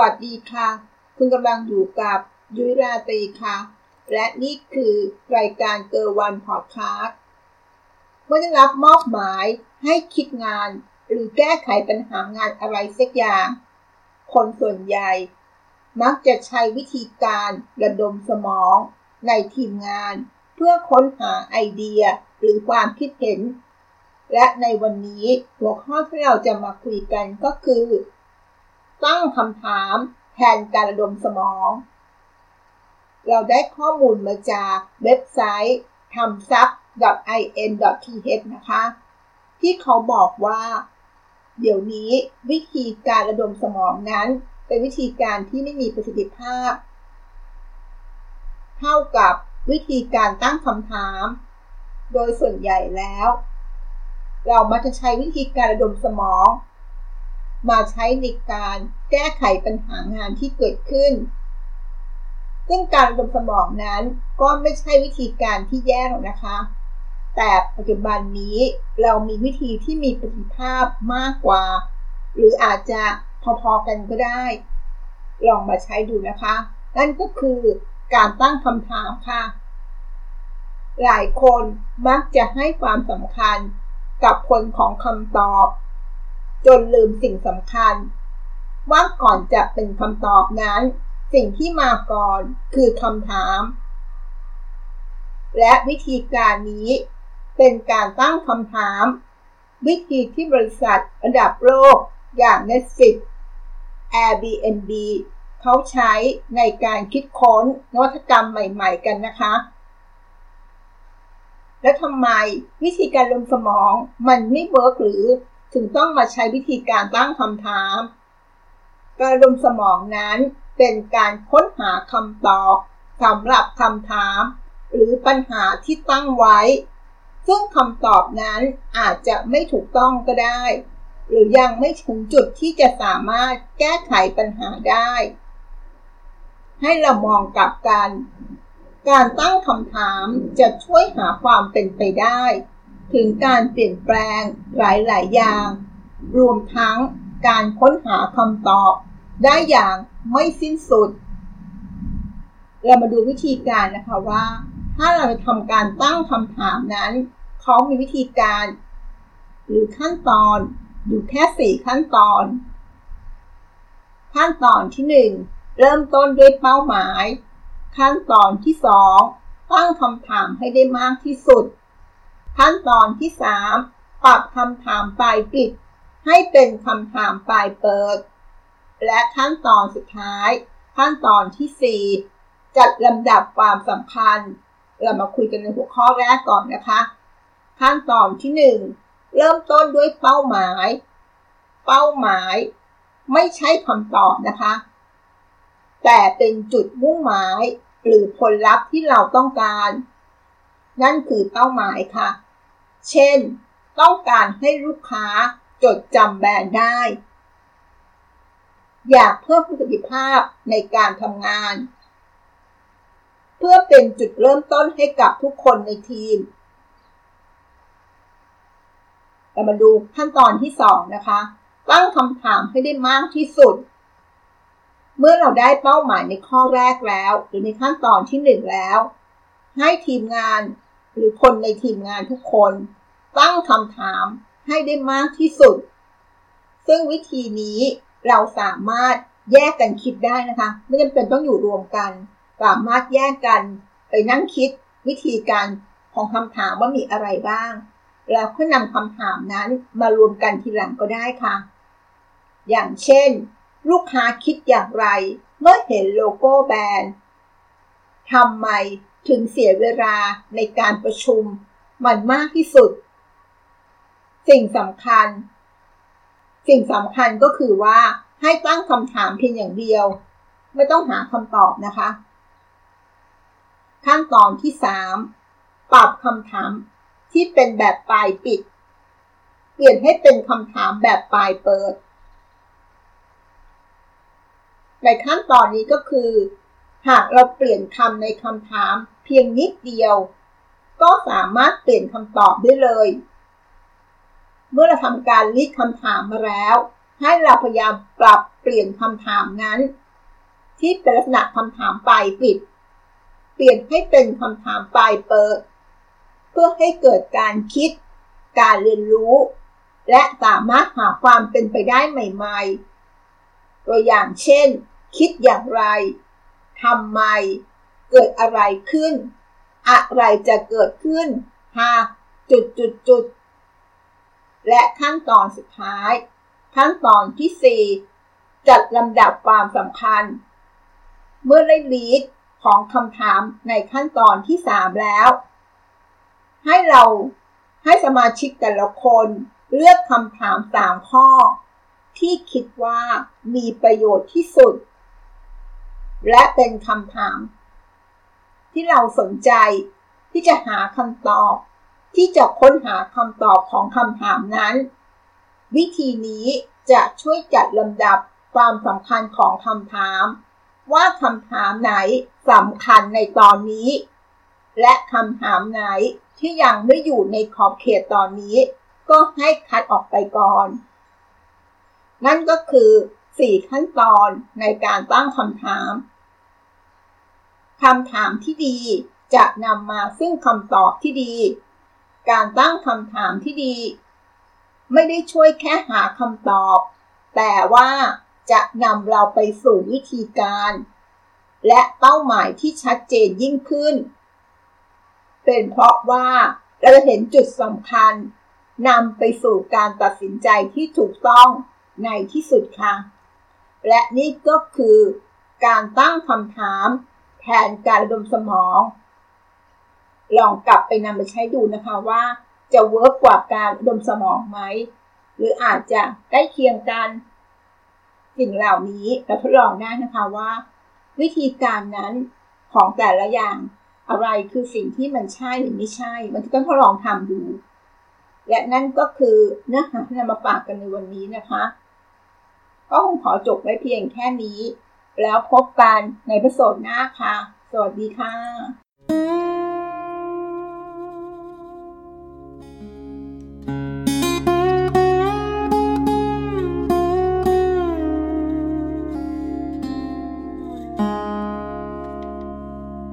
วัสดีค่ะ คุณกำลังอยู่กับยุยราตรีค่ะ และนี่คือรายการเกอร์วันพอดคาสต์เมื่อได้รับมอบหมายให้คิดงานหรือแก้ไขปัญหางานอะไรสักอย่าง คนส่วนใหญ่ มักจะใช้วิธีการระดมสมองในทีมงาน เพื่อค้นหาไอเดียหรือความคิดเห็น และในวันนี้หัวข้อที่เราจะมาคุยกันก็คือ ตั้งคำถามแทนการระดมสมอง เราได้ข้อมูลมาจากเว็บไซต์ทำซัก in.th นะคะ ที่เขาบอกว่า เดี๋ยวนี้วิธีการระดมสมองนั้น เป็นวิธีการที่ไม่มีประสิทธิภาพ เท่ากับวิธีการตั้งคำถาม โดยส่วนใหญ่แล้ว เรามักจะใช้วิธีการระดมสมอง มาใช้ในการแก้ไขปัญหางานที่เกิดขึ้น ซึ่งการระดมสมองนั้นก็ไม่ใช่วิธีการที่แย่หรอกนะคะ แต่ปัจจุบันนี้เรามีวิธีที่มีประสิทธิภาพมากกว่า หรืออาจจะพอๆกันก็ได้ ลองมาใช้ดูนะคะ นั่นก็คือการตั้งคำถามค่ะ หลายคนมักจะให้ความสำคัญกับผลของคำตอบ จนลืมสิ่งสำคัญ ว่าก่อนจะเป็นคำตอบนั้น สิ่งที่มาก่อนคือคำถาม และวิธีการนี้เป็นการตั้งคำถาม วิธีที่บริษัทระดับโลกอย่าง Netflix Airbnb เขาใช้ในการคิดค้นนวัตกรรมใหม่ๆกันนะคะ และทำไมวิธีการลงสมองมันไม่เวิร์กหรือ ถึงต้องมาใช้วิธีการตั้งคำถาม การดมสมองนั้นเป็นการค้นหาคำตอบสำหรับคำถาม หรือปัญหาที่ตั้งไว้ ซึ่งคำตอบนั้นอาจจะไม่ถูกต้องก็ได้ หรือยังไม่ถึงจุดที่จะสามารถแก้ไขปัญหาได้ ให้เรามองกลับกัน การตั้งคำถามจะช่วยหาความเป็นไปได้ ถึงการเปลี่ยนแปลงหลาย ๆ อย่าง รวมทั้งการค้นหาคำตอบ ได้อย่างไม่สิ้นสุด เรามาดูวิธีการนะคะว่า ถ้าเราทำการตั้งคำถามนั้นเขามีวิธีการ หรือขั้นตอนอยู่แค่ 4 ขั้นตอน ขั้นตอนที่ 1 เริ่มต้นด้วยเป้าหมาย ขั้นตอนที่ 2 ตั้งคำถามให้ได้มากที่สุด ขั้นตอนที่ 3 ปรับคำถามปลายปิด ให้เป็นคำถามปลายเปิด และขั้นตอนสุดท้าย ขั้นตอนที่ 4 จัดลำดับความสำคัญ เรามาคุยกันในหัวข้อแรกก่อนนะคะ ขั้นตอนที่ 1 เริ่มต้นด้วยเป้าหมาย เป้าหมาย ไม่ใช่คำตอบนะคะ แต่เป็นจุดมุ่งหมายหรือผลลัพธ์ที่เราต้องการ นั่นคือเป้าหมายค่ะ เช่น ต้องการให้ลูกค้าจดจำแบรนด์ได้ อยากเพิ่มประสิทธิภาพในการทำงาน เพื่อเป็นจุดเริ่มต้นให้กับทุกคนในทีมเรามาดูขั้นตอนที่ 2 นะคะ ตั้งคำถามให้ได้มากที่สุด เมื่อเราได้เป้าหมายในข้อแรกแล้ว หรือในขั้นตอนที่ 1 แล้ว ให้ทีมงาน หรือคนในทีมงานทุกคน ตั้งคำถามให้ได้มากที่สุด ซึ่งวิธีนี้เราสามารถแยกกันคิดได้นะคะ ไม่จำเป็นต้องอยู่รวมกัน สามารถแยกกันไปนั่งคิดวิธีการของคำถามว่ามีอะไรบ้าง แล้วค่อนำคำถามนั้นมารวมกันทีหลังก็ได้ค่ะ อย่างเช่น ลูกค้าคิดอย่างไร เมื่อเห็นโลโก้แบรนด์ทำไม ถึงเสียเวลาในการประชุมมันมากที่สุด สิ่งสำคัญ สิ่งสำคัญก็คือว่าให้ตั้งคำถามเพียงอย่างเดียว ไม่ต้องหาคำตอบนะคะ ขั้นตอนที่ 3 ปรับคำถามที่เป็นแบบปลายปิด เปลี่ยนให้เป็นคำถามแบบปลายเปิด ในขั้นตอนนี้ก็คือ หากเราเปลี่ยนคำในคำถามเพียงนิดเดียว ก็สามารถเปลี่ยนคำตอบได้เลย เมื่อเราทำการลิดคำถามมาแล้ว ให้เราพยายามปรับเปลี่ยนคำถามนั้น ที่เป็นลักษณะคำถามปลายปิด เปลี่ยนให้เป็นคำถามปลายเปิด เพื่อให้เกิดการคิด การเรียนรู้ และสามารถหาความเป็นไปได้ใหม่ ๆ ตัวอย่างเช่น คิดอย่างไร ทำไม เกิดอะไรขึ้น อะไรจะเกิดขึ้นหากจุดจุดจุดและขั้นตอนสุดท้าย ขั้นตอนที่ 4 จัดลำดับความสำคัญ เมื่อได้ลีดของคำถามในขั้นตอนที่ 3 แล้ว ให้เราให้สมาชิกแต่ละคนเลือกคำถาม 3 ข้อ ที่คิดว่ามีประโยชน์ที่สุด และเป็นคำถาม ที่เราสนใจที่จะหาคำตอบ ที่จะค้นหาคำตอบของคำถามนั้น วิธีนี้จะช่วยจัดลำดับความสำคัญของคำถาม ว่าคำถามไหนสำคัญในตอนนี้ และคำถามไหนที่ยังไม่อยู่ในขอบเขตตอนนี้ ก็ให้คัดออกไปก่อน นั่นก็คือ 4 ขั้นตอนในการตั้งคำถามคำถามที่ดีจะนำมาซึ่งคำตอบที่ดี การตั้งคำถามที่ดี ไม่ได้ช่วยแค่หาคำตอบ แต่ว่าจะนำเราไปสู่วิธีการ และเป้าหมายที่ชัดเจนยิ่งขึ้น เป็นเพราะว่าเราจะเห็นจุดสำคัญนำไปสู่การตัดสินใจที่ถูกต้องในที่สุดค่ะ และนี่ก็คือการตั้งคำถามแทนการระดมสมอง ลองกลับไปนำไปใช้ดูนะคะว่าจะ work กว่าการระดมสมองไหม หรืออาจจะใกล้เคียงกัน สิ่งเหล่านี้เราทดลองได้นะคะว่า วิธีการนั้นของแต่ละอย่างอะไรคือสิ่งที่มันใช่หรือไม่ใช่ มันต้องทดลองทำดู และนั่นก็คือเนื้อหาที่นำมาฝากกันในวันนี้นะคะ ก็คงขอจบไว้เพียงแค่นี้ แล้วพบกันในประสดหน้าค่ะ สวัสดีค่ะ